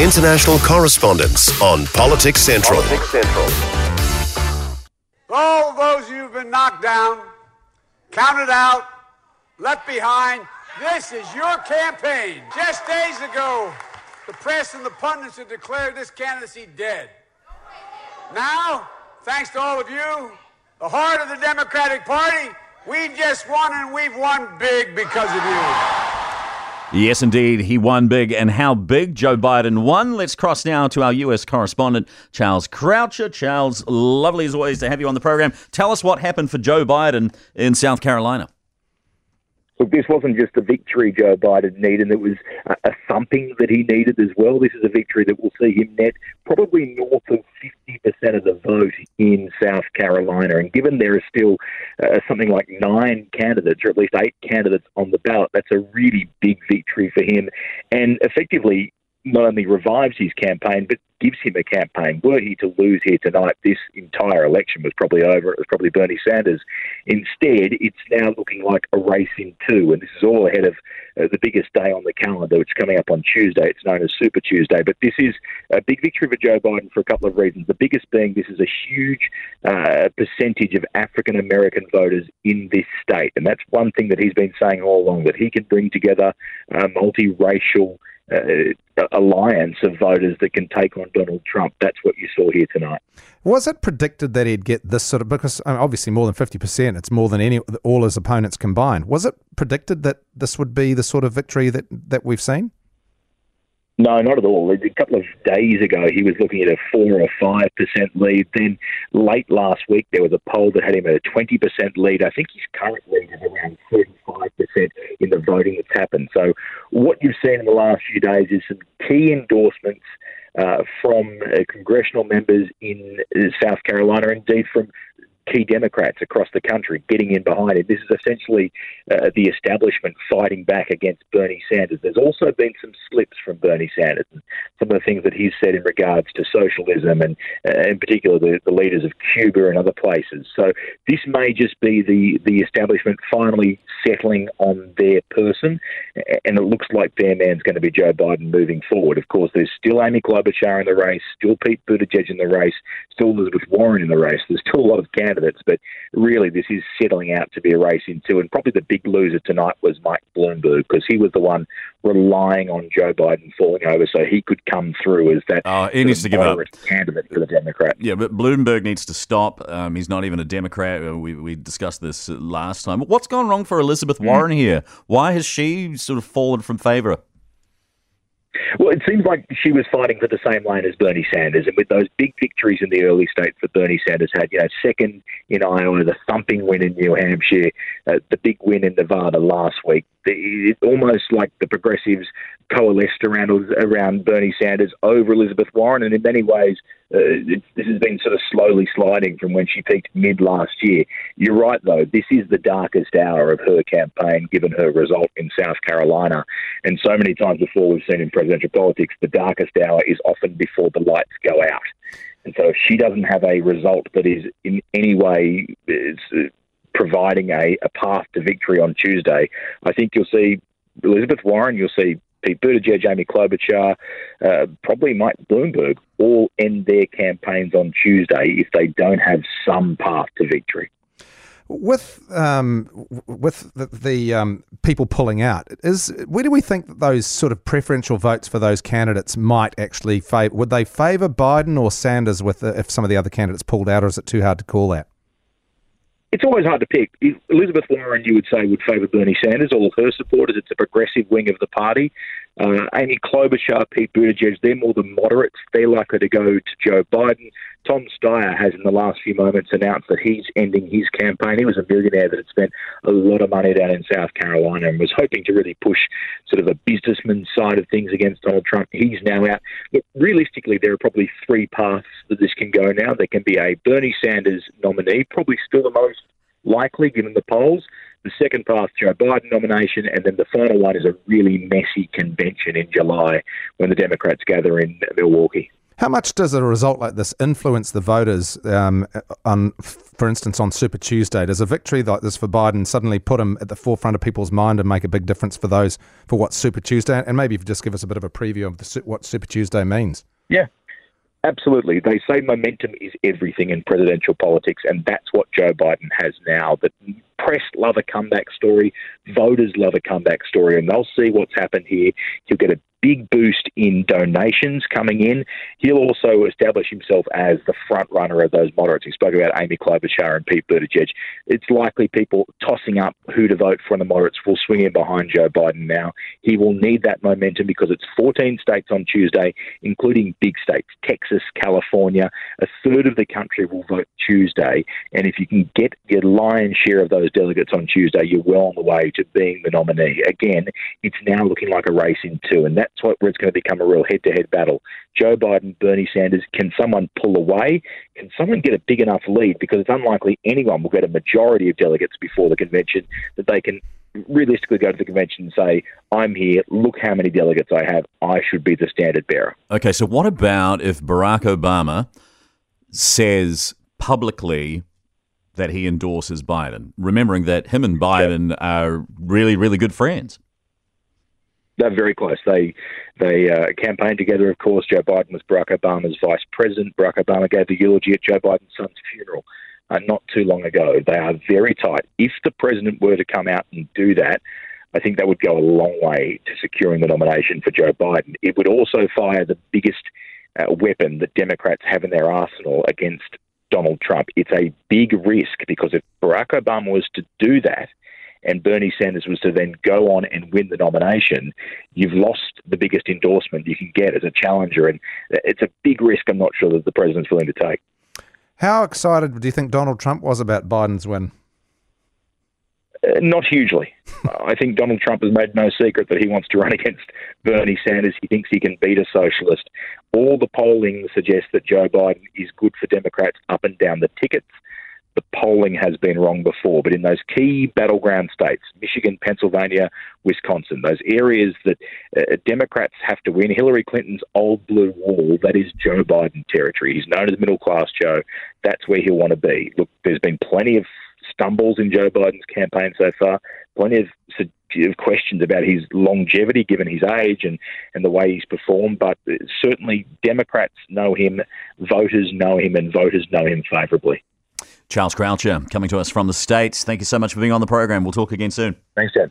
international correspondents on Politics Central. Politics Central. All those who've been knocked down, counted out, left behind, this is your campaign. Just days ago, the press and the pundits had declared this candidacy dead. Now, thanks to all of you, the heart of the Democratic Party, we've just won and we've won big because of you. Yes, indeed. He won big. And how big Joe Biden won? Let's cross now to our US correspondent, Charles Croucher. Charles, lovely as always to have you on the program. Tell us what happened for Joe Biden in South Carolina. Look, this wasn't just a victory Joe Biden needed, it was a, thumping that he needed as well. This is a victory that will see him net probably north of 50% of the vote in South Carolina. And given there are still uh, something like nine candidates, or at least eight candidates on the ballot, that's a really big victory for him. And effectively, not only revives his campaign, but gives him a campaign. Were he to lose here tonight, this entire election was probably over. It was probably Bernie Sanders. Instead, it's now looking like a race in two, and this is all ahead of uh, the biggest day on the calendar, which is coming up on Tuesday. It's known as Super Tuesday, but this is a big victory for Joe Biden for a couple of reasons. The biggest being this is a huge uh, percentage of African American voters in this state, and that's one thing that he's been saying all along that he can bring together uh, multiracial uh, alliance of voters that can take on Donald Trump. That's what you saw here tonight. Was it predicted that he'd get this sort of because obviously more than fifty percent? It's more than any all his opponents combined. Was it predicted that this would be the sort of victory that that we've seen? No, not at all. A couple of days ago, he was looking at a four or five percent lead. Then late last week, there was a poll that had him at a twenty percent lead. I think his current lead is around thirty-five percent in the voting that's happened. So, what you've seen in the last few days is some key endorsements uh, from uh, congressional members in uh, South Carolina, indeed from key Democrats across the country getting in behind it. This is essentially uh, the establishment fighting back against Bernie Sanders. There's also been some slips from Bernie Sanders and some of the things that he's said in regards to socialism and, uh, in particular, the, the leaders of Cuba and other places. So this may just be the, the establishment finally settling on their person, and it looks like their man's going to be Joe Biden moving forward. Of course, there's still Amy Klobuchar in the race, still Pete Buttigieg in the race, still Elizabeth Warren in the race. There's still a lot of candidates, but really this is settling out to be a race in two. And probably the big loser tonight was Mike Bloomberg because he was the one relying on Joe Biden falling over so he could come through as that oh, he needs to give up. candidate for the Democrat. Yeah, but Bloomberg needs to stop. Um, he's not even a Democrat. Uh, we, we discussed this last time. What's gone wrong for Elizabeth. Warren mm. here? Why has she sort of fallen from favour? Well, it seems like she was fighting for the same lane as Bernie Sanders, and with those big victories in the early states that Bernie Sanders had, you know, second in Iowa, the thumping win in New Hampshire, uh, the big win in Nevada last week, It's almost like the progressives coalesced around around Bernie Sanders over Elizabeth Warren, and in many ways, uh, it, this has been sort of slowly sliding from when she peaked mid last year. You're right, though. This is the darkest hour of her campaign, given her result in South Carolina. And so many times before, we've seen in presidential politics, the darkest hour is often before the lights go out. And so, if she doesn't have a result that is in any way providing a, a path to victory on Tuesday, I think you'll see Elizabeth Warren, you'll see Pete Buttigieg, Amy Klobuchar, uh, probably Mike Bloomberg, all end their campaigns on Tuesday if they don't have some path to victory. With um, with the, the um, people pulling out, is where do we think that those sort of preferential votes for those candidates might actually favor? Would they favour Biden or Sanders with the, if some of the other candidates pulled out, or is it too hard to call that? It's always hard to pick. Elizabeth Warren, you would say, would favour Bernie Sanders. All her supporters, it's a progressive wing of the party. Uh, Amy Klobuchar, Pete Buttigieg, they're more the moderates. They're likely to go to Joe Biden. Tom Steyer has, in the last few moments, announced that he's ending his campaign. He was a millionaire that had spent a lot of money down in South Carolina and was hoping to really push sort of a businessman side of things against Donald Trump. He's now out. But realistically, there are probably three paths that this can go now. There can be a Bernie Sanders nominee, probably still the most likely given the polls the second path, Joe Biden nomination, and then the final one is a really messy convention in July when the Democrats gather in Milwaukee. How much does a result like this influence the voters? Um, on, for instance, on Super Tuesday, does a victory like this for Biden suddenly put him at the forefront of people's mind and make a big difference for those for what Super Tuesday? And maybe just give us a bit of a preview of the, what Super Tuesday means. Yeah, Absolutely. They say momentum is everything in presidential politics, and that's what Joe Biden has now. The press love a comeback story, voters love a comeback story, and they'll see what's happened here. He'll get a big boost in donations coming in. He'll also establish himself as the front runner of those moderates. He spoke about Amy Klobuchar and Pete Buttigieg. It's likely people tossing up who to vote for in the moderates will swing in behind Joe Biden now. He will need that momentum because it's 14 states on Tuesday, including big states, Texas, California. A third of the country will vote Tuesday. And if you can get your lion's share of those delegates on Tuesday, you're well on the way to being the nominee. Again, it's now looking like a race in two, and that that's what, where it's going to become a real head to head battle. Joe Biden, Bernie Sanders, can someone pull away? Can someone get a big enough lead? Because it's unlikely anyone will get a majority of delegates before the convention that they can realistically go to the convention and say, I'm here, look how many delegates I have, I should be the standard bearer. Okay, so what about if Barack Obama says publicly that he endorses Biden, remembering that him and Biden are really, really good friends? They're very close. They they uh, campaigned together. Of course, Joe Biden was Barack Obama's vice president. Barack Obama gave the eulogy at Joe Biden's son's funeral uh, not too long ago. They are very tight. If the president were to come out and do that, I think that would go a long way to securing the nomination for Joe Biden. It would also fire the biggest uh, weapon that Democrats have in their arsenal against Donald Trump. It's a big risk because if Barack Obama was to do that, and Bernie Sanders was to then go on and win the nomination, you've lost the biggest endorsement you can get as a challenger. And it's a big risk I'm not sure that the president's willing to take. How excited do you think Donald Trump was about Biden's win? Uh, not hugely. I think Donald Trump has made no secret that he wants to run against Bernie Sanders. He thinks he can beat a socialist. All the polling suggests that Joe Biden is good for Democrats up and down the tickets the polling has been wrong before, but in those key battleground states, Michigan, Pennsylvania, Wisconsin, those areas that uh, Democrats have to win, Hillary Clinton's old blue wall, that is Joe Biden territory. He's known as middle class Joe. That's where he'll want to be. Look, there's been plenty of stumbles in Joe Biden's campaign so far, plenty of questions about his longevity given his age and, and the way he's performed, but certainly Democrats know him, voters know him, and voters know him favourably. Charles Croucher coming to us from the States. Thank you so much for being on the program. We'll talk again soon. Thanks, Dad.